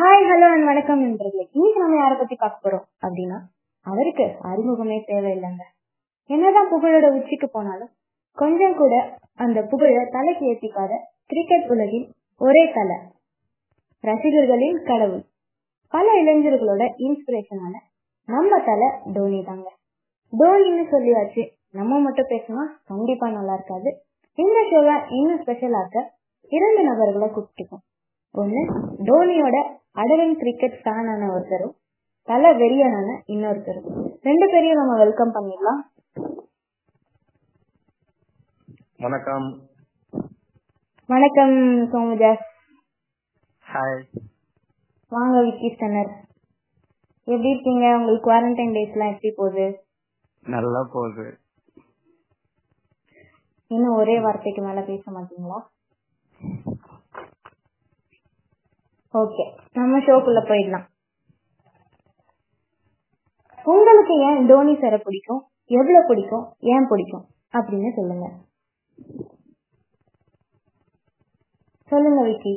Hi hello and வணக்கம் நண்பர்களே. இன்னைக்கு நம்ம யாரை பத்தி பார்க்க போறோம் அப்படின்னா அவருக்கு அறிமுகமே தேவையில்லைங்க. என்னதான் புகழோட உச்சிக்கு போனாலும் கொஞ்சம் கூட அந்த புகழ தலைக்கு ஏற்றிக்காத கிரிக்கெட் உலகின் ஒரே தலை ரசிகர்களின் கடவுள். பல இளைஞர்களோட இன்ஸ்பிரேஷனால நம்ம தலை தோனி தாங்க. தோனின்னு சொல்லியாச்சு நம்ம மட்டும் பேசினா கண்டிப்பா நல்லா இருக்காது. இந்த ஷோவை இன்னும் ஸ்பெஷலாக்க இரண்டு நபர்களை கூப்பிட்டுக்கோம். ஒண்ணு தோனியோட அடவன் கிரிக்கெட் ஃபேனான ஒருத்தரும் தல வெறியனான இன்னொருத்தரும். ரெண்டு பேரையும் நம்ம வெல்கம் பண்ணிடலாம். வணக்கம். வணக்கம் சோமஜாஸ் ஹாய் வாங்க விக்கி ஸ்டன்னர். எப்படி இருக்கீங்க? உங்களுக்கு குவாரண்டைன் டேஸ்லாம் எப்படி போகுது? நல்லா போகுது. இன்னும் ஒரே வார்த்தைக்கு மேல பேச மாட்டீங்களா? ஓகே நம்ம ஷோக்குள்ள போயிடலாம். உங்களுக்கு ஏன் தோனி சார பிடிக்கும்? எவ்வளவு பிடிக்கும்? ஏன் பிடிக்கும்? அப்படின்னு சொல்லுங்க. சொல்லுங்க விக்கி.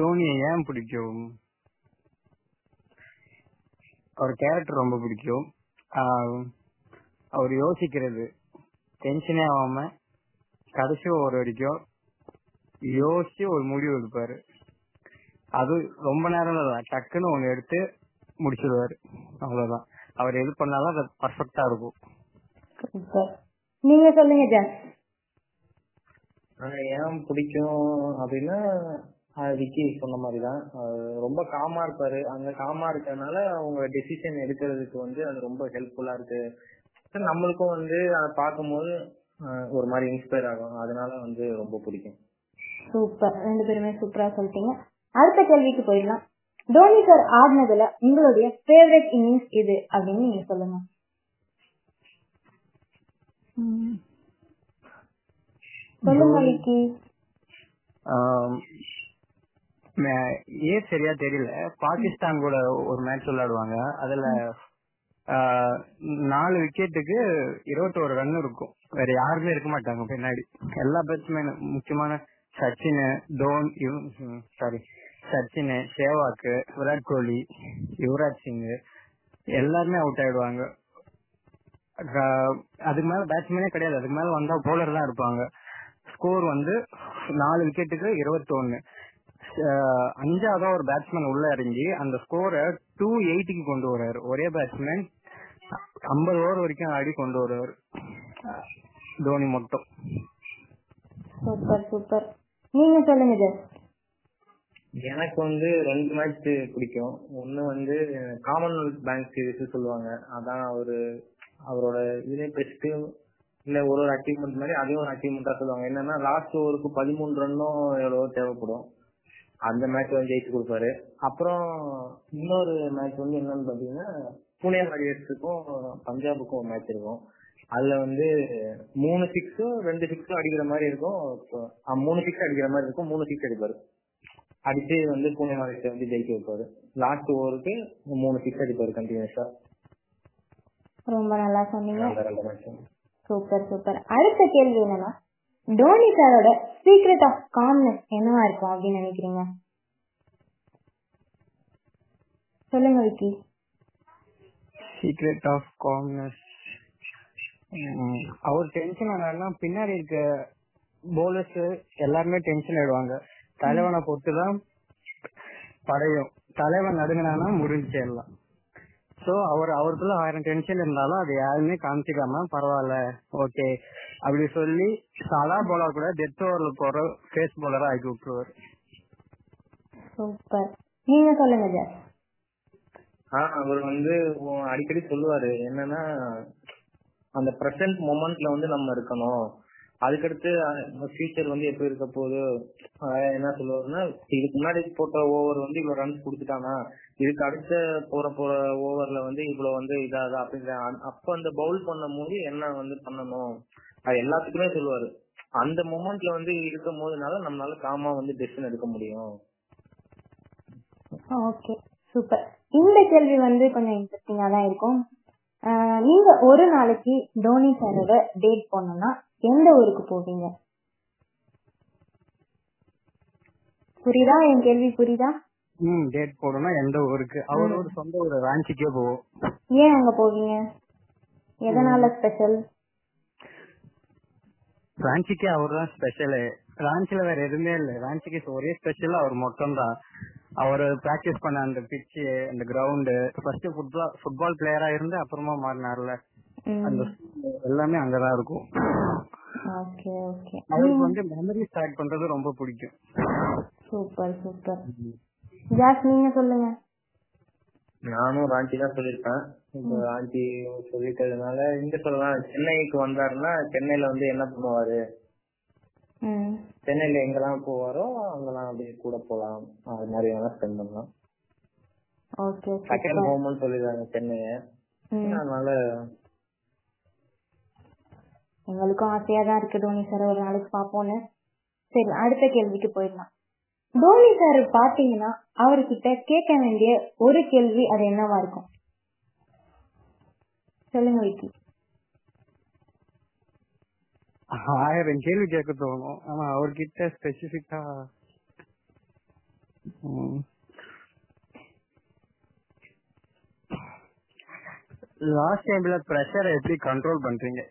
தோனியை ஏன் பிடிக்கும்? அவர் கேரக்டர் ரொம்ப பிடிக்கும். அவர் யோசிக்கிறது. டென்ஷனே ஆகாம கடைசி ஒரு வரைக்கும் யோசிச்சு ஒரு முடிவு எடுப்பாரு. அது ரொம்ப நேரம் இல்ல. டக்குன்னு ஒண்ணு எடுத்து முடிச்சிடுவாரு அவ்வளவுதான். அவர் எது பண்ணாலும் அது பர்ஃபெக்டா இருக்கும். நீங்க சொல்லுங்க ஆஹ் ஏன் பிடிக்கும் அப்படின்னா விக்கி சொன்ன மாதிரி தான் ரொம்ப காமா இருப்பாரு. அங்க காமா இருக்கறதுனால அவங்க டெசிஷன் எடுக்கிறதுக்கு வந்து அது ரொம்ப ஹெல்ப்ஃபுல்லா இருக்கு. நம்மளுக்கும் வந்து அதை பார்க்கும்போது ஒரு மாதிரி இன்ஸ்பயர் ஆகும். அதனால வந்து ரொம்ப பிடிக்கும். சூப்பர் ரெண்டு பேருமே சூப்பரா சொல்லிட்டீங்க. அடுத்த கேள்விக்கு போயிடலாம். தோனி சார் ஆடினதுல உங்களுடைய ஃபேவரட் இன்னிங்ஸ் இது அப்படின்னு நீங்க சொல்லுங்க. சொல்லுங்க விக்கி. ஏன் சரியா தெரியல. பாகிஸ்தான் கூட ஒரு மேட்ச் விளையாடுவாங்க. அதுல நாலு விக்கெட்டுக்கு இருபத்தோரு ரன் இருக்கும். வேற யாருமே இருக்க மாட்டாங்க பின்னாடி. எல்லா பேட்ஸ்மேன் முக்கியமான சச்சின் தோன் சாரி சச்சின் சேவாக்கு விராட் கோலி யுவராஜ் சிங் எல்லாருமே அவுட் ஆயிடுவாங்க. அதுக்கு மேல பேட்ஸ்மேனே கிடையாது. அதுக்கு மேல வந்தா போலர் தான் இருப்பாங்க. ஸ்கோர் வந்து நாலு விக்கெட்டுக்கு இருபத்தி ஒன்னு அஞ்சாவதா ஒரு பேட்ஸ்மேன் உள்ள இறங்கி அந்த ஸ்கோரை டூ எயிட்டிக்கு கொண்டு வர்றாரு. ஒரே பேட்ஸ்மேன் ஐம்பது ஓவர் வரைக்கும் ஆடி கொண்டு வருவாரு தோனி மட்டும். Super super. நீங்க சொல்லுங்க எனக்கு வந்து ரெண்டு மேட்ச் பிடிக்கும். ஒண்ணு வந்து காமன்வெல்த் பேங்க் சீரிஸ் சொல்லுவாங்க. அதான் அவரு அவரோட இதுல பெஸ்ட் இல்ல ஒரு ஒரு அச்சீவ்மெண்ட் மாதிரி அதையும் ஒரு அச்சீவ்மெண்டா சொல்லுவாங்க. என்னன்னா லாஸ்ட் ஓவருக்கு பதிமூணு ரன்னும் எவ்வளவோ தேவைப்படும். அந்த மேட்ச் வந்து ஜெயிச்சு கொடுப்பாரு. அப்புறம் இன்னொரு மேட்ச் வந்து என்னன்னு பாத்தீங்கன்னா புனே வாரியர்ஸுக்கும் பஞ்சாபுக்கும் ஒரு மேட்ச் இருக்கும். அதுல வந்து மூணு சிக்ஸும் ரெண்டு சிக்ஸும் அடிக்கிற மாதிரி இருக்கும். மூணு சிக்ஸ் அடிக்கிற மாதிரி இருக்கும். மூணு சிக்ஸ் அடிப்பாரு. அடிச்சு வந்து புனே வாரியர்ஸ் வந்து ஜெயிக்க வைப்பாரு. லாஸ்ட் ஓவருக்கு மூணு சிக்ஸ் அடிப்பாரு கண்டினியூஸா ரொம்ப நல்லா சொன்னீங்க. Super super. அடுத்த கேள்வி என்னன்னா தோனி சாரோட சீக்ரெட் ஆஃப் காம்னஸ் என்னவா இருக்கும் அப்படின்னு நினைக்கிறீங்க? சொல்லுங்க விக்கி. சீக்ரெட் ஆஃப் காம்னஸ் அவர் டென்ஷன் ஆனாருன்னா பின்னாடி இருக்க போலர்ஸ் எல்லாருமே டென்ஷன் ஆயிடுவாங்க. தலைவனை பொறுத்துதான் படையும். தலைவன் நடுங்கினானா முடிஞ்சு எல்லாம் சோ அவர் அவருக்குள்ள ஆயிரம் டென்ஷன் இருந்தாலும் அது யாருமே காமிச்சிக்காம பரவாயில்ல ஓகே அப்படி சொல்லி சாதா போலர் கூட டெத் ஓவர்ல போற ஃபேஸ் போலரா ஆக்கி விட்டுருவாரு. சூப்பர். நீங்க சொல்லுங்க ஜாஸ் ஆஹ் அவர் வந்து அடிக்கடி சொல்லுவாரு. என்னன்னா அந்த பிரசன்ட் மொமெண்ட்ல வந்து நம்ம இருக்கணும். அதுக்கடுத்து ஃபியூச்சர் வந்து எப்படி இருக்க போகுது? என்ன சொல்லுவாருன்னா இதுக்கு முன்னாடி போட்ட ஓவர் வந்து இவ்வளவு ரன்ஸ் கொடுத்துட்டானா? இதுக்கு அடுத்த போற போற ஓவர்ல வந்து இவ்வளவு வந்து இதாதா அப்படிங்கிற அப்ப அந்த பவுல் பண்ணும் போது என்ன வந்து பண்ணணும்? அது எல்லாத்துக்குமே சொல்லுவாரு. அந்த மொமெண்ட்ல வந்து இருக்கும் போதுனால நம்மளால காமா வந்து டெசிஷன் எடுக்க முடியும். ஓகே சூப்பர் இந்த கேள்வி வந்து கொஞ்சம் இன்ட்ரெஸ்டிங்கா தான் இருக்கும். நீங்க ஒரு நாளைக்கு தோனி சாரோட டேட் போனோம்னா எந்த ஊருக்கு போவீங்க? புரியுதா? என் கேள்வி புரியுதா? ம் டேட் போடணும் எந்த ஊருக்கு? அவரோட சொந்த ஊர் ராஞ்சிக்கே போவோம். ஏன் அங்க போவீங்க? எதனால ஸ்பெஷல் ராஞ்சிக்கு அவர் தான் ஸ்பெஷலு ராஞ்சில வேற எதுவுமே இல்ல. ராஞ்சிக்கு ஒரே ஸ்பெஷல் அவர் மட்டும் தான் அவர் பிராக்டிஸ் பண்ண அந்த பிச்சு அந்த கிரவுண்டு ஃபர்ஸ்ட் ஃபுட்பால் ஃபுட்பால் பிளேயரா இருந்து அப்புறமா மாறினார்ல. அந்த எல்லாமே அங்கதான் இருக்கும். Okay okay. அவருக்கு வந்து மெமரி ஸ்டார்ட் பண்றது ரொம்ப பிடிக்கும். Super super. ஜாஸ் நீங்க சொல்லுங்க. நானும் ராஞ்சி தான் சொல்லியிருப்பேன். இப்போ ராஞ்சி சொல்லிட்டதுனால இங்க சொல்லலாம் சென்னைக்கு வந்தாருன்னா சென்னையில வந்து என்ன பண்ணுவாரு? சென்னையில எங்கெல்லாம் போவாரோ அங்கெல்லாம் அப்படியே கூட போலாம் அது மாதிரி வேணா ஸ்பெண்ட் பண்ணலாம். ஓகே செகண்ட் ஹோம்னு சொல்லிடுறாங்க சென்னைய. அதனால எங்களுக்கும் ஆசையா தான் இருக்கு தோனி சார் ஒரு நாளைக்கு பாப்போம்னு சரி அடுத்த கேள்விக்கு போயிடலாம். தோனி சார் பாத்தீங்கன்னா அவர்கிட்ட கேட்க வேண்டிய ஒரு கேள்வி அது என்னவா இருக்கும்? சொல்லுங்க விக்கி. ஆயிரம் கேள்வி கேட்க தோணும். ஆனா அவர்கிட்ட ஸ்பெசிபிக்கா லாஸ்ட் டைம்ல ப்ரெஷரை எப்படி கண்ட்ரோல் பண்றீங்க?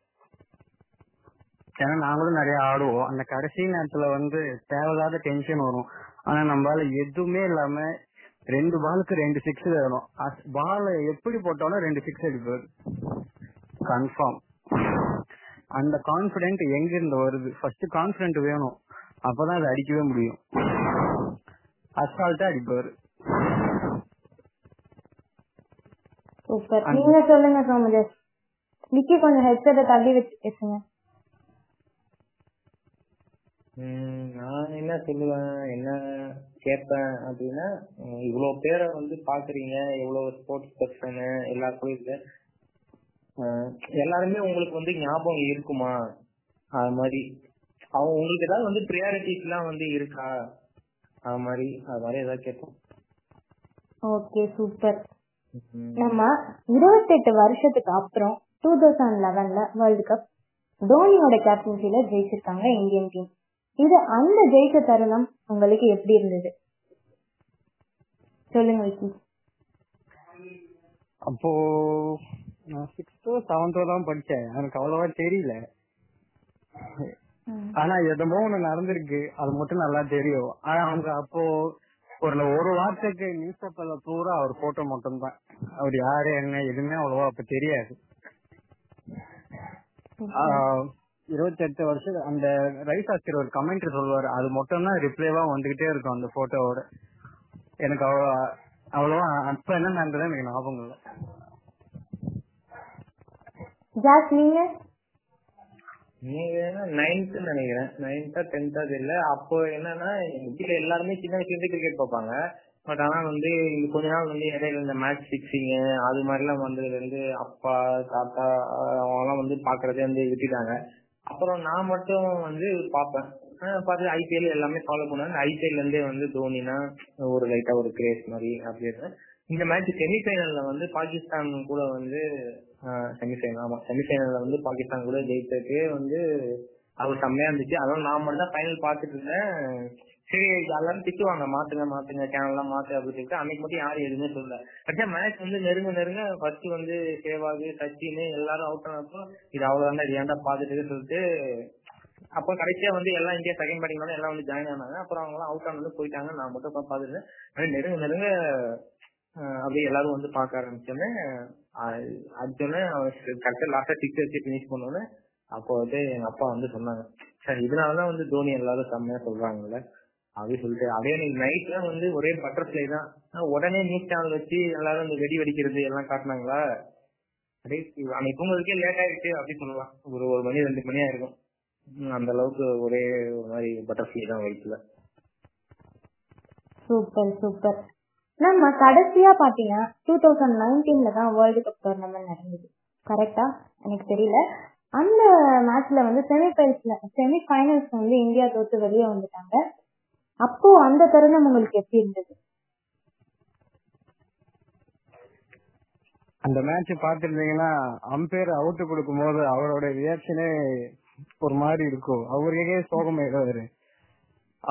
ஏன்னா நாங்களும் நிறைய ஆடுவோம். அந்த கடைசி நேரத்துல வந்து தேவையில்லாத டென்ஷன் வரும். ஆனா நம்மளால எதுவுமே இல்லாம ரெண்டு பாலுக்கு ரெண்டு சிக்ஸ் வேணும் பால் எப்படி போட்டாலும் ரெண்டு சிக்ஸ் அடிப்பாரு. கன்ஃபார்ம் அந்த கான்பிடென்ட் எங்க இருந்து வருது? ஃபர்ஸ்ட் கான்பிடென்ட் வேணும். அப்பதான் அதை அடிக்கவே முடியும். அசால்ட்டா அடிப்பாரு. சூப்பர் நீங்க சொல்லுங்க சோமஜஸ் விக்கி கொஞ்சம் ஹெட்செட்டை தள்ளி வச்சு பேசுங்க. உம் நான் என்ன சொல்லுவேன் என்ன கேட்பேன் அப்படின்னா இவ்வளவு பேரை வந்து பாக்குறீங்க எவ்வளவு ஸ்போர்ட்ஸ் பர்சனு எல்லாருக்கும் இருக்கு அஹ் எல்லாருமே உங்களுக்கு வந்து ஞாபகம் இருக்குமா? அது மாதிரி. அவங்க உங்களுக்கு ஏதாவது வந்து ப்ரியாரிட்டிஸ் எல்லாம் வந்து இருக்கா? அது மாதிரி அது மாதிரி ஏதாவது கேட்போம். Okay super. நம்ம இருபத்தெட்டு வருஷத்துக்கு அப்புறம் டூ தௌசண்ட் லெவன்ல வேர்ல்டு கப் தோனியோட கேப்டன்சில ஜெயிச்சிருக்காங்க இந்தியன் டீம் இது அந்த ஜெயிச்ச தருணம் உங்களுக்கு எப்படி இருந்தது? சொல்லுங்க விக்கி. அப்போ நான் சிக்ஸ்த்தோ செவன்த்தோ தான் படிச்சேன். எனக்கு அவ்வளவா தெரியல. ஆனா எதமோ ஒண்ணு நடந்திருக்கு. அது மட்டும் நல்லா தெரியும். ஆனா அவங்க அப்போ ஒரு ஒரு வாரத்துக்கு நியூஸ் பேப்பர்ல பூரா அவர் போட்டோ மட்டும் தான் அவர் யாரு என்ன எதுவுமே அவ்வளவா அப்ப தெரியாது. இருபத்தி எட்டு வருஷம் அந்த ரைஸ் ஆஸ்திரி ஒரு கமெண்ட் சொல்லுவாரு. அது மட்டும் தான் ரிப்ளைவா வந்துகிட்டே இருக்கும் அந்த போட்டோவோட எனக்கு அவ்வளோ அவ்வளவா அப்ப என்ன நடந்தது எனக்கு ஞாபகம் இல்லை. ஜாஸ் நீங்க நீங்க நைன்த் நினைக்கிறேன். நைன்த்தா டென்த்தா தெரியல. அப்போ என்னன்னா வீட்டுல எல்லாருமே சின்ன வயசுல இருந்து கிரிக்கெட் பார்ப்பாங்க. பட் ஆனா வந்து கொஞ்ச நாள் வந்து இடையில இந்த மேட்ச் பிக்சிங் அது மாதிரி எல்லாம் வந்ததுல இருந்து அப்பா தாத்தா அவங்க எல்லாம் வந்து பாக்குறதே வந்து விட்டுட்டாங்க. அப்புறம் நான் மட்டும் வந்து பார்ப்பேன். பார்த்து ஐபிஎல் எல்லாமே ஃபாலோ பண்ணுவேன். ஐபிஎல்ல இருந்தே வந்து தோனினா ஒரு லைட்டா ஒரு கிரேஸ் மாதிரி அப்படின்னு இந்த மேட்ச் செமிஃபைனல்ல வந்து பாகிஸ்தான் கூட வந்து செமிஃபைனல் ஆமா. செமிஃபைனல்ல வந்து பாகிஸ்தான் கூட ஜெயிச்சதுக்கு வந்து அவர் செம்மையா இருந்துச்சு. அதனால நான் மட்டும் தான் ஃபைனல் பாத்துட்டு இருந்தேன். சரி எல்லாரும் திட்டுவாங்க மாத்துங்க மாத்துங்க சேனல் எல்லாம் மாத்து அப்படின்னு சொல்லிட்டு அன்னைக்கு மட்டும் யாரும் எதுவுமே சொல்லல. கரெக்டா மேட்ச் வந்து நெருங்க நெருங்க ஃபர்ஸ்ட் வந்து சேவாகு சச்சின் எல்லாரும் அவுட் ஆனப்போ இது அவ்வளவுதான் இது ஏன்டா பாத்துட்டு சொல்லிட்டு அப்போ கடைசியா வந்து எல்லாம் இந்தியா செகண்ட் பேட்டிங் எல்லாம் வந்து ஜாயின் ஆனாங்க. அப்புறம் அவங்க எல்லாம் அவுட் ஆனது போயிட்டாங்க. நான் மட்டும் பாத்துட்டு நெருங்க நெருங்க அப்படியே எல்லாரும் வந்து பாக்க ஆரம்பிச்சோன்னே அடிச்சோன்னே கரெக்டா லாஸ்டா சிக்ஸ் வச்சு பினிஷ் பண்ணோன்னே அப்போ வந்து எங்க அப்பா வந்து சொன்னாங்க சார் இதனாலதான் வந்து தோனி எல்லாரும் செம்மையா சொல்றாங்கல்ல அப்படின்னு சொல்லிட்டு அதே நைட்ல வந்து ஒரே பட்டர்ஃபிளை தான். உடனே நியூஸ் சேனல் வச்சு எல்லாரும் இந்த வெடி வெடிக்கிறது எல்லாம் காட்டினாங்களா? அப்படியே அன்னைக்கு தூங்குறதுக்கே லேட் ஆயிடுச்சு அப்படின்னு சொல்லலாம் ஒரு ஒரு மணி ரெண்டு மணி ஆயிருக்கும் அந்த அளவுக்கு ஒரே ஒரு மாதிரி பட்டர்ஃபிளை தான் வயிற்றுல சூப்பர் சூப்பர். நம்ம கடைசியா பாத்தீங்கன்னா டூ தௌசண்ட் நைன்டீன்ல தான் வேர்ல்டு கப் டோர்னமெண்ட் நடந்தது. கரெக்டா எனக்கு தெரியல. அந்த மேட்ச்ல வந்து செமிஃபைனல்ஸ்ல செமி ஃபைனல்ஸ் வந்து இந்தியா தோத்து வெளியே வந்துட்டாங்க. அப்போ அந்த தருணம் உங்களுக்கு எப்படி இருந்தது? அந்த மேட்ச் பாத்துருந்தீங்கன்னா அம்பையர் அவுட் கொடுக்கும் போது அவரோட ரியாக்ஷனே ஒரு மாதிரி இருக்கும். அவருக்கே சோகம் ஆயிடுவாரு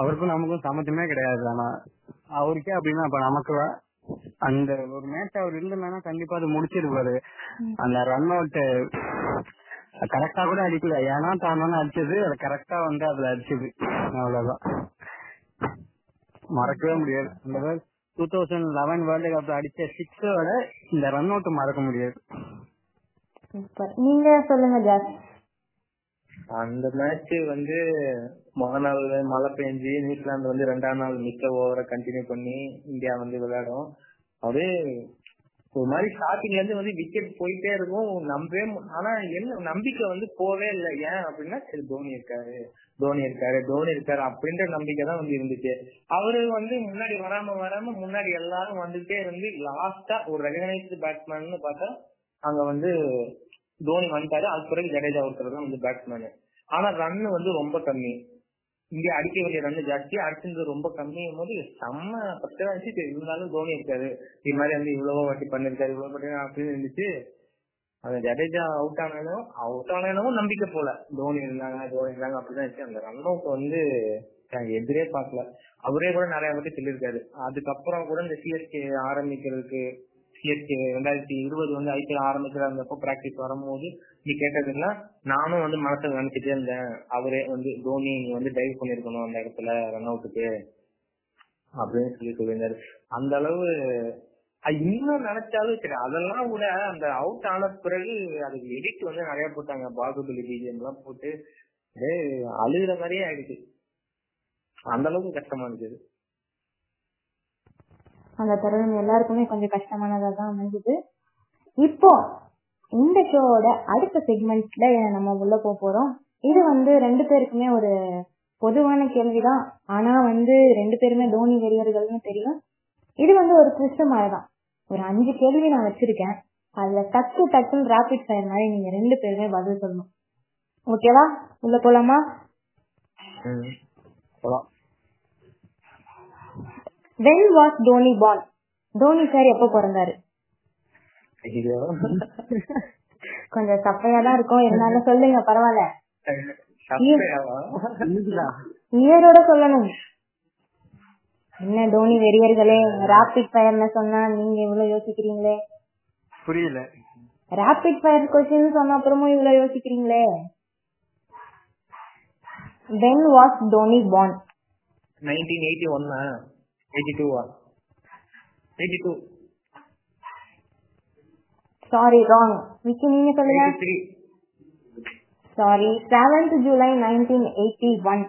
அவருக்கும் நமக்கும் சம்மந்தமே கிடையாது. ஆனா அவருக்கே அப்படின்னா அப்ப நமக்கு அந்த ஒரு மேட்ச் அவர் இல்லைன்னா கண்டிப்பா அது முடிச்சிருப்பாரு. அந்த ரன் அவுட் கரெக்டா கூட அடிக்கல. ஏன்னா தானே அடிச்சது அது கரெக்டா வந்து அதுல அடிச்சது. அவ்வளவுதான். மறக்கவே முடியாது. அந்த டூ தௌசண்ட் லெவன் வேர்ல்டு கப்ல அடிச்ச சிக்ஸோட இந்த ரன் அவுட் மறக்க முடியாது. நீங்க சொல்லுங்க ஜாஸ். அந்த மேட்ச் வந்து முத நாள் மழை பெஞ்சு நியூசிலாந்து வந்து ரெண்டாம் நாள் மிக்க ஓவரை கண்டினியூ பண்ணி இந்தியா வந்து விளையாடும். அப்படியே ஒரு மாதிரி ஸ்டார்டிங்ல இருந்து வந்து விக்கெட் போயிட்டே இருக்கும். நம்பவே ஆனா என்ன நம்பிக்கை வந்து போவே இல்லை. ஏன் அப்படின்னா சரி தோனி இருக்காரு தோனி இருக்காரு தோனி இருக்காரு அப்படின்ற நம்பிக்கை தான் வந்து இருந்துச்சு. அவரு வந்து முன்னாடி வராம வராம முன்னாடி எல்லாரும் வந்துட்டே இருந்து லாஸ்டா ஒரு ரெகனைஸ்டு பேட்ஸ்மேன் பார்த்தா அங்க வந்து தோனி வந்துட்டாரு. அது பிறகு ஜடேஜா ஒருத்தர் தான் வந்து பேட்ஸ்மேனு ஆனா ரன் வந்து ரொம்ப கம்மி. இங்க அடிக்க வேண்டிய ரன் ஜாஸ்தி. அடிச்சது ரொம்ப கம்மியும் போது செம்ம பத்தா இருந்துச்சு இருந்தாலும் தோனி இருக்காரு. இது மாதிரி வந்து இவ்வளவு வாட்டி பண்ணிருக்காரு இவ்வளவு வாட்டி அப்படின்னு இருந்துச்சு. அந்த ஜடேஜா அவுட் ஆனாலும் அவுட் ஆனாலும் நம்பிக்கை போல. தோனி இருந்தாங்க தோனி இருந்தாங்க அப்படிதான் இருந்துச்சு. அந்த ரன் அவுட் வந்து எதிரே பார்க்கல. அவரே கூட நிறைய வாட்டி சொல்லியிருக்காரு. அதுக்கப்புறம் கூட இந்த சிஎஸ்கே ஆரம்பிக்கிறதுக்கு சிஎஸ்கே ரெண்டாயிரத்தி இருபது வந்து ஐபிஎல் ஆரம்பிக்கிற அந்த பிராக்டிஸ் வரும்போது நீ கேட்டதுன்னா நானும் வந்து மனசுல நினைச்சிட்டே இருந்தேன். அவரே வந்து தோனி வந்து டைவ் பண்ணிருக்கணும் அந்த இடத்துல ரன் அவுட்டுக்கு அப்படின்னு சொல்லி சொல்லியிருந்தாரு அந்த அளவு இன்னும் நினைச்சாலும் சரி அதெல்லாம் கூட அந்த அவுட் ஆன பிறகு அதுக்கு எடிட் வந்து நிறைய போட்டாங்க. பாகுபலி பிஜிஎம் எல்லாம் போட்டு அழுகுற மாதிரியே ஆயிடுச்சு. அந்த அளவுக்கு கஷ்டமா இருந்துச்சு அந்த தருணம் எல்லாருக்குமே கொஞ்சம் கஷ்டமானதா தான் அமைஞ்சது. இப்போ இந்த ஷோவோட அடுத்த செக்மெண்ட்ல நம்ம உள்ள போக போறோம். இது வந்து ரெண்டு பேருக்குமே ஒரு பொதுவான கேள்விதான். ஆனா வந்து ரெண்டு பேருமே தோனி வெறியர்கள்னு தெரியும். இது வந்து ஒரு கிறிஸ்து மாதிரிதான். ஒரு அஞ்சு கேள்வி நான் வச்சிருக்கேன். அதுல டக்கு டக்குன்னு ராபிட் ஃபயர் மாதிரி நீங்க ரெண்டு பேருமே பதில் சொல்லணும். ஓகேவா உள்ள போலாமா. When was Dhoni born Dhoni sir எப்ப பிறந்தாரு? கொஞ்சம் சப்பையா தான் இருக்கும். இருந்தாலும் சொல்லுங்க பரவாயில்ல. இயரோட சொல்லணும். என்ன தோனி வெறியர்களே? ராபிட் ஃபயர்னு சொன்னா நீங்க இவ்வளவு யோசிக்கிறீங்களே? புரியல. ராபிட் ஃபயர் கொஸ்டின் சொன்ன அப்புறமும் இவ்வளவு யோசிக்கிறீங்களே? When was Dhoni born nineteen eighty ஒன்னா எயிட்டி டூவா eighty two sorry seventh July nineteen eighty one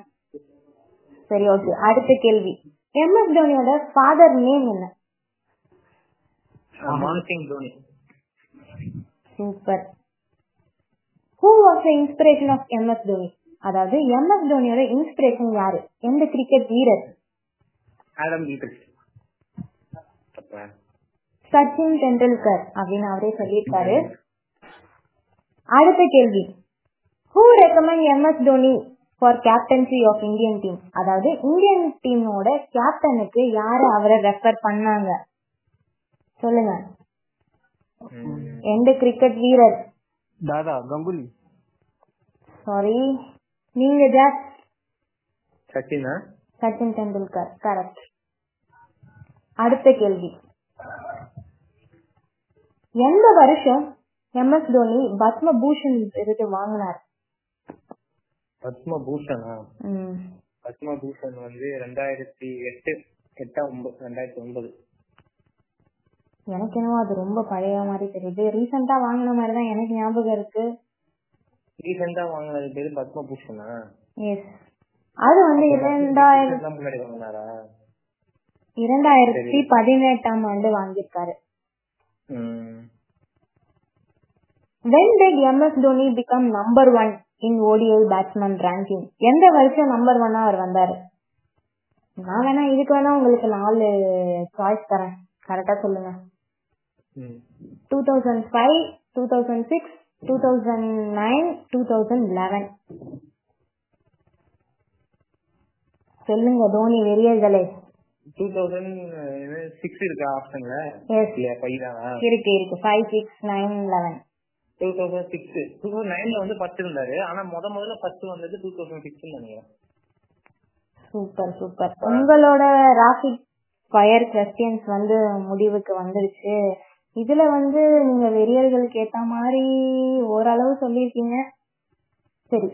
சரி ஓகே அடுத்த கேள்வி. எம் எஸ் தோனியோட ஃபாதர் நேம் என்ன? Dhoni. Super who was the inspiration of M S Dhoni? அதாவது எம் எஸ் தோனியோட இன்ஸ்பிரேஷன் யாரு? எந்த கிரிக்கெட் வீரர்? ஆடம் கீட்டர்ஸ் சச்சின் டெண்டுல்கர் அப்படின்னு அவரே சொல்லியிருக்காரு. அடுத்த கேள்வி. Who recommend M S Dhoni for captaincy of Indian team அதாவது இந்தியன் டீமோட கேப்டனுக்கு யாரு அவரை ரெஃபர் பண்ணாங்க? சொல்லுங்க. எந்த கிரிக்கெட் வீரர்? தாதா கங்குலி. சாரி நீங்க ஜாஸ். சச்சினா? சச்சின் டெண்டுல்கர். கரெக்ட் அடுத்த கேள்வி. எந்த வருஷம் எம் எஸ் தோனி பத்ம பூஷன் விருது வாங்கினார்? பத்ம பூஷனா பத்ம பூஷன் வந்து ரெண்டாயிரத்தி எட்டு எட்டா ஒன்பது ரெண்டாயிரத்தி ஒன்பது. எனக்கு என்னவோ அது ரொம்ப பழைய மாதிரி தெரியுது. ரீசெண்டா வாங்கின மாதிரி தான் எனக்கு ஞாபகம் இருக்கு. ரீசெண்டா வாங்கினது பேரு பத்ம பூஷனா எஸ் அது வந்து இரண்டாயிரம் இரண்டாயிரத்தி பதினெட்டாம் ஆண்டு வாங்கியிருக்காரு. when did ms dhoni become number one in ODI batsman ranking எந்த வருஷம் நம்பர் ஒன்னா அவர் வந்தாரு? நான் வேணா இதுக்கு வேணா உங்களுக்கு நாலு சாய்ஸ் தரேன். கரெக்டா சொல்லுங்க. 2005 2006 2009 2011 சொல்லுங்க தோனி வெறியர்களே. டூ தௌசண்ட் சிக்ஸ் இருக்கா ஆப்ஷன்ல எஸ் இல்லையா? ஃபைவ் தானா? இருக்கு இருக்கு. Five six nine eleven two thousand six two thousand நைன்ல வந்து ஃபர்ஸ்ட் இருந்தாரு. ஆனா முத முதல்ல ஃபர்ஸ்ட் வந்தது டூ தௌசண்ட் சிக்ஸ் நினைக்கிறேன். Super super. உங்களோட ராபிட் ஃபயர் கொஸ்டின்ஸ் வந்து முடிவுக்கு வந்துருச்சு. இதுல வந்து நீங்க வெறியர்களுக்கு ஏத்த மாதிரி ஓரளவு சொல்லியிருக்கீங்க. சரி.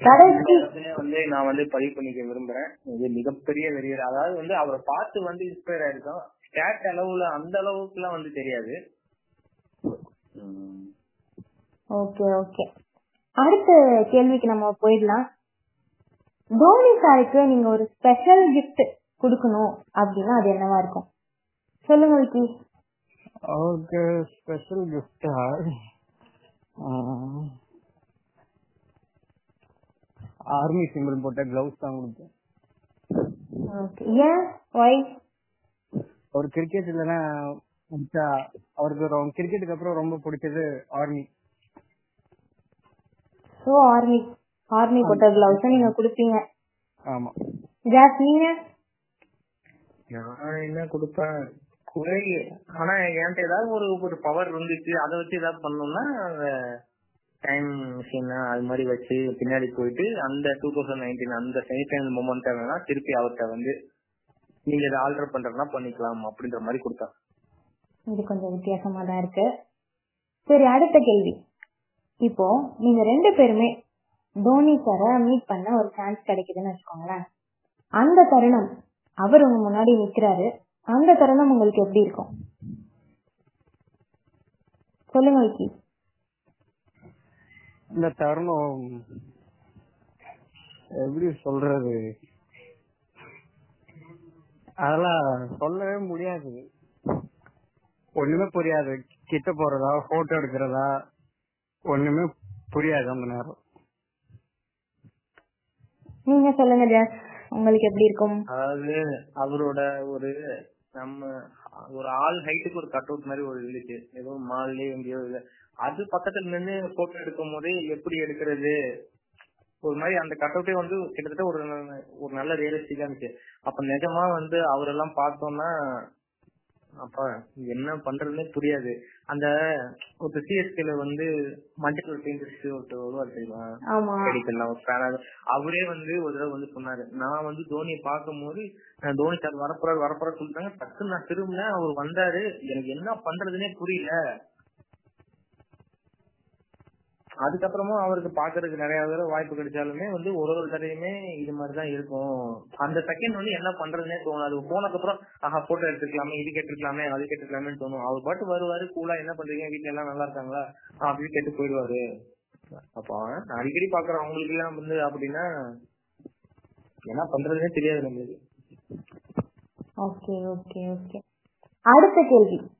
வந்து நான் வந்து பதிவு பண்ணிக்க விரும்புறேன். இது மிகப்பெரிய வெறியர் அதாவது வந்து அவரை பார்த்து வந்து இன்ஸ்பயர் ஆயிருக்கோம். ஸ்டாட் அளவுல அந்த அளவுக்கு எல்லாம் வந்து தெரியாது. Okay okay. அடுத்த கேள்விக்கு நம்ம போயிடலாம். தோனி சாருக்கு நீங்க ஒரு ஸ்பெஷல் gift கொடுக்கணும் அப்படின்னா அது என்னவா இருக்கும்? சொல்லுங்க விக்கி. அவருக்கு ஸ்பெஷல் கிஃப்டா ஆர்மி சிம்பிள் போட்ட கிளவுஸ் தான் கொடுத்தேன் ஓகே ஏன்? ஒய் அவர் கிரிக்கெட் இல்லைன்னா அவருக்கு கிரிக்கெட்டுக்கு அப்புறம் ரொம்ப பிடிச்சது ஆர்மி ஸோ ஆர்மி ஆர்மி போட்ட கிளவுஸ் நீங்க கொடுப்பீங்க. ஆமா. ஜாஸ் நீங்க நான் என்ன கொடுப்பேன் குறை. ஆனா என்கிட்ட ஏதாவது ஒரு ஒரு பவர் இருந்துச்சு. அதை வச்சு ஏதாவது பண்ணோம்னா டைம் மிஷின் அது மாதிரி வச்சு பின்னாடி போயிட்டு அந்த டூ தௌசண்ட் நைன்டீன் அந்த செமிஃபைனல் மூமெண்ட் வேணா திருப்பி அவர்கிட்ட வந்து நீங்க இதை ஆல்டர் பண்றதுனா பண்ணிக்கலாம் அப்படின்ற மாதிரி கொடுத்தா. இது கொஞ்சம் வித்தியாசமா தான் இருக்கு. சரி அடுத்த கேள்வி. இப்போ நீங்க ரெண்டு பேருமே தோனி சாரை மீட் பண்ண ஒரு சான்ஸ் கிடைக்குதுன்னு வச்சுக்கோங்களேன். அந்த தருணம் அவர் உங்க முன்னாடி நிக்கிறாரு. அந்த தருணம் உங்களுக்கு எப்படி இருக்கும்? சொல்லுங்க விக்கி. இந்த தருணம் எப்படி சொல்றது? அதெல்லாம் சொல்லவே முடியாது. ஒண்ணுமே புரியாது. கிட்ட போறதா போட்டோ எடுக்கிறதா ஒண்ணுமே புரியாது அந்த நேரம். நீங்க சொல்லுங்க ஜாஸ் உங்களுக்கு எப்படி இருக்கும்? அதாவது அவரோட ஒரு நம்ம ஒரு ஆள் ஹைட்டுக்கு ஒரு கட் அவுட் மாதிரி ஒரு இருந்துச்சு ஏதோ மால்லயே எங்கேயோ அது பக்கத்துல நின்று போட்டோ எடுக்கும் போது எப்படி எடுக்கிறது? ஒரு மாதிரி அந்த கட் அவுட்டே வந்து கிட்டத்தட்ட ஒரு ஒரு நல்ல ரியலிஸ்டிக்கா இருந்துச்சு. அப்ப நிஜமா வந்து அவரெல்லாம் பார்த்தோம்னா அப்ப என்ன பண்றதுன்னே புரியாது. அந்த ஒரு சிஎஸ்கேல வந்து மஞ்சள் பெயிண்ட் ஒருத்தர் வருவார் தெரியுமா? அவரே வந்து ஒரு தடவை வந்து சொன்னாரு நான் வந்து தோனியை பார்க்கும்போது நான் தோனி சார் வரப்போறாரு வரப்போறாரு சொல்லிட்டாங்க. டக்குன்னு நான் திரும்பினேன் அவர் வந்தாரு. எனக்கு என்ன பண்றதுன்னே புரியல. அதுக்கப்புறமும் அவருக்கு பாக்குறதுக்கு நிறைய தடவை வாய்ப்பு கிடைச்சாலுமே வந்து ஒரு ஒரு தடவையுமே இது மாதிரிதான் இருக்கும். அந்த செகண்ட் வந்து என்ன பண்றதுன்னே தோணாது. போனதுக்கு அப்புறம் ஆஹா போட்டோ எடுத்துக்கலாமே இது கேட்டுக்கலாமே அது கேட்டுக்கலாமே தோணும். அவர் பாட்டு வருவாரு கூலா என்ன பண்றீங்க? வீட்டுல எல்லாம் நல்லா இருக்காங்களா? அப்படின்னு கேட்டு போயிடுவாரு. அப்ப நான் அடிக்கடி பாக்குற அவங்களுக்கு எல்லாம் வந்து அப்படின்னா என்ன பண்றதுன்னே தெரியாது நம்மளுக்கு. Okay okay okay. அடுத்த கேள்வி.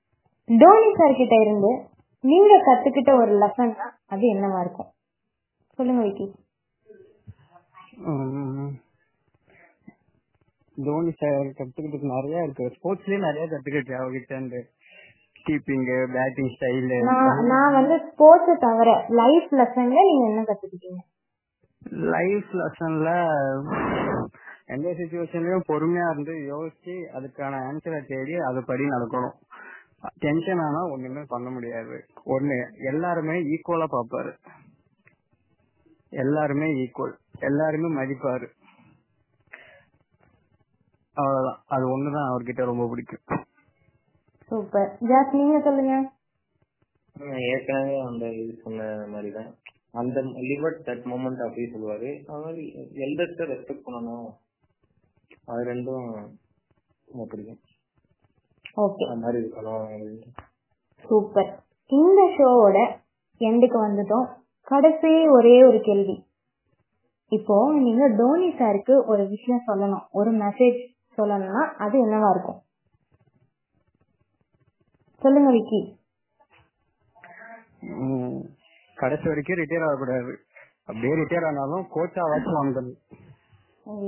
தோனி சார் கிட்ட இருந்து நீங்க கத்துக்கிட்ட ஒரு லெசன் அது என்னவா இருக்கும்? சொல்லுங்க விக்கி. தோனி சார் கத்துக்கிட்டு நிறைய இருக்கு. ஸ்போர்ட்ஸ்லயே நிறைய கத்துக்கிட்டு அவர்கிட்ட இருந்து. கீப்பிங் பேட்டிங் ஸ்டைலு நான் நான் வந்து ஸ்போர்ட்ஸ் தவிர லைஃப் லெசன்ல நீங்க என்ன கத்துக்கிட்டீங்க? லைஃப் லெசன்ல எந்த சுச்சுவேஷன்லயும் பொறுமையா இருந்து யோசிச்சு அதுக்கான ஆன்சரை தேடி அதுபடி நடக்கணும். டென்ஷன் ஆனா ஒண்ணுமே பண்ண முடியாது. ஒண்ணு எல்லாருமே ஈக்குவலா பாப்பாரு எல்லாருமே ஈக்குவல் எல்லாருமே மதிப்பாரு. அவ்வளவுதான். அது ஒண்ணுதான் அவர்கிட்ட ரொம்ப பிடிக்கும். சூப்பர். ஜாஸ் நீங்க சொல்லுங்க. நான் ஏற்கனவே அந்த இது சொன்ன மாதிரிதான். அந்த லிவர்ட் தட் மூமெண்ட் அப்படி சொல்லுவாரு. அதாவது எல்டர்ஸ்ட ரெஸ்பெக்ட் பண்ணணும். அது ரெண்டும் ரொம்ப பிடிக்கும். ஓகே அந்த மாதிரி இருக்கணும் அப்படின்ட்டு. சூப்பர் இந்த ஷோவோட எண்டுக்கு வந்துட்டோம். கடைசி ஒரே ஒரு கேள்வி. இப்போ நீங்க தோனி சாருக்கு ஒரு விஷயம் சொல்லணும். ஒரு மெசேஜ் சொல்லணும்னா அது என்னவா இருக்கும்? சொல்லுங்க விக்கி. கடைசி வரைக்கும் ரிட்டையர் ஆகக்கூடாது. அப்படியே ரிட்டையர் ஆனாலும் கோச்சா வாட்ச் வாங்கணும்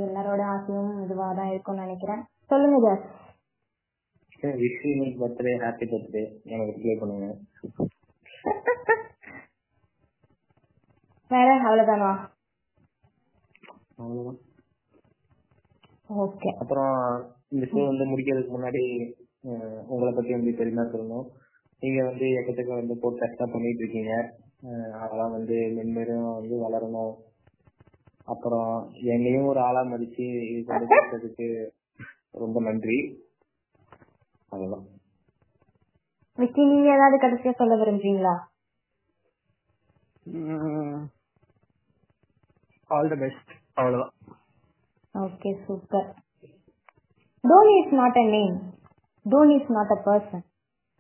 எல்லாரோட ஆசையும் இதுவா தான் இருக்கும்னு நினைக்கிறேன். சொல்லுங்க ஜாஸ் சரி விஷ் இன்னைக்கு பர்த்டே ஹாப்பி பர்த்டே எனக்கு ரிப்ளை பண்ணுங்க வேற அவ்வளவுதானா அவ்வளவுதான் ஓகே அப்புறம் இந்த ஷோ வந்து முடிக்கிறதுக்கு முன்னாடி உங்களை பத்தி வந்து பெருமையா சொல்லணும். நீங்க வந்து எக்கச்சக்க வந்து போட்காஸ்ட் பண்ணிட்டு இருக்கீங்க. அதெல்லாம் வந்து மென்மேலும் வந்து வளரணும். அப்புறம் என்னையும் ஒரு ஆளா மதிச்சு இது கொண்டு ரொம்ப நன்றி. அவ்வளவுதான் விக்கி நீங்க ஏதாவது கடைசியா சொல்ல விரும்புறீங்களா? ஆல் தி பெஸ்ட் அவ்வளவுதான். Okay super Dhoni is not a name Dhoni is not a person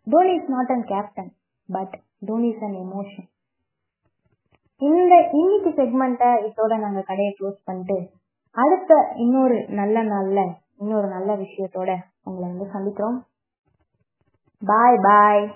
Dhoni is not an captain but Dhoni is an emotion இந்த இன்னைக்கு செக்மெண்ட்டை இதோட நாங்க கடையை க்ளோஸ் பண்ணிட்டு அடுத்த இன்னொரு நல்ல நாள்ல இன்னொரு நல்ல விஷயத்தோட உங்களை வந்து சந்திக்கிறோம். Bye-bye